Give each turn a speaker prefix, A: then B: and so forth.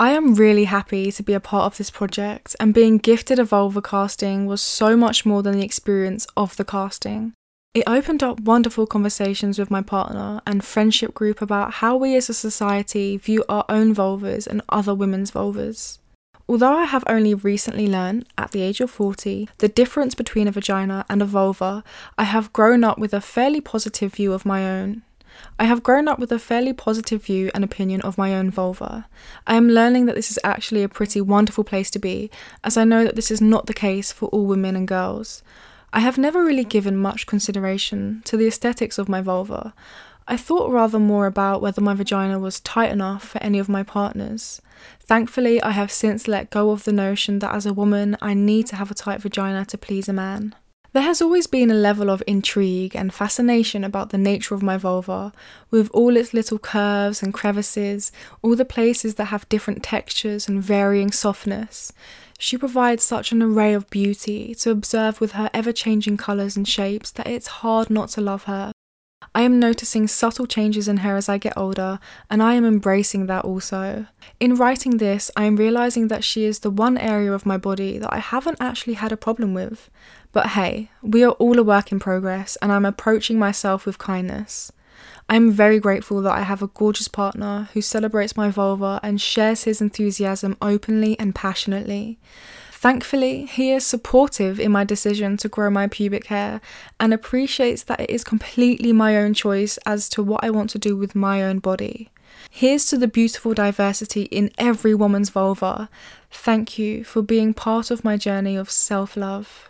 A: I am really happy to be a part of this project, and being gifted a vulva casting was so much more than the experience of the casting. It opened up wonderful conversations with my partner and friendship group about how we as a society view our own vulvas and other women's vulvas. Although I have only recently learned, at the age of 40, the difference between a vagina and a vulva, I have grown up with a fairly positive view of my own. I have grown up with a fairly positive view and opinion of my own vulva. I am learning that this is actually a pretty wonderful place to be, as I know that this is not the case for all women and girls. I have never really given much consideration to the aesthetics of my vulva. I thought rather more about whether my vagina was tight enough for any of my partners. Thankfully, I have since let go of the notion that as a woman I need to have a tight vagina to please a man. There has always been a level of intrigue and fascination about the nature of my vulva, with all its little curves and crevices, all the places that have different textures and varying softness. She provides such an array of beauty to observe with her ever changing colours and shapes that it's hard not to love her. I am noticing subtle changes in her as I get older, and I am embracing that also. In writing this, I am realizing that she is the one area of my body that I haven't actually had a problem with. But hey, we are all a work in progress, and I'm approaching myself with kindness. I am very grateful that I have a gorgeous partner who celebrates my vulva and shares his enthusiasm openly and passionately. Thankfully, he is supportive in my decision to grow my pubic hair and appreciates that it is completely my own choice as to what I want to do with my own body. Here's to the beautiful diversity in every woman's vulva. Thank you for being part of my journey of self love.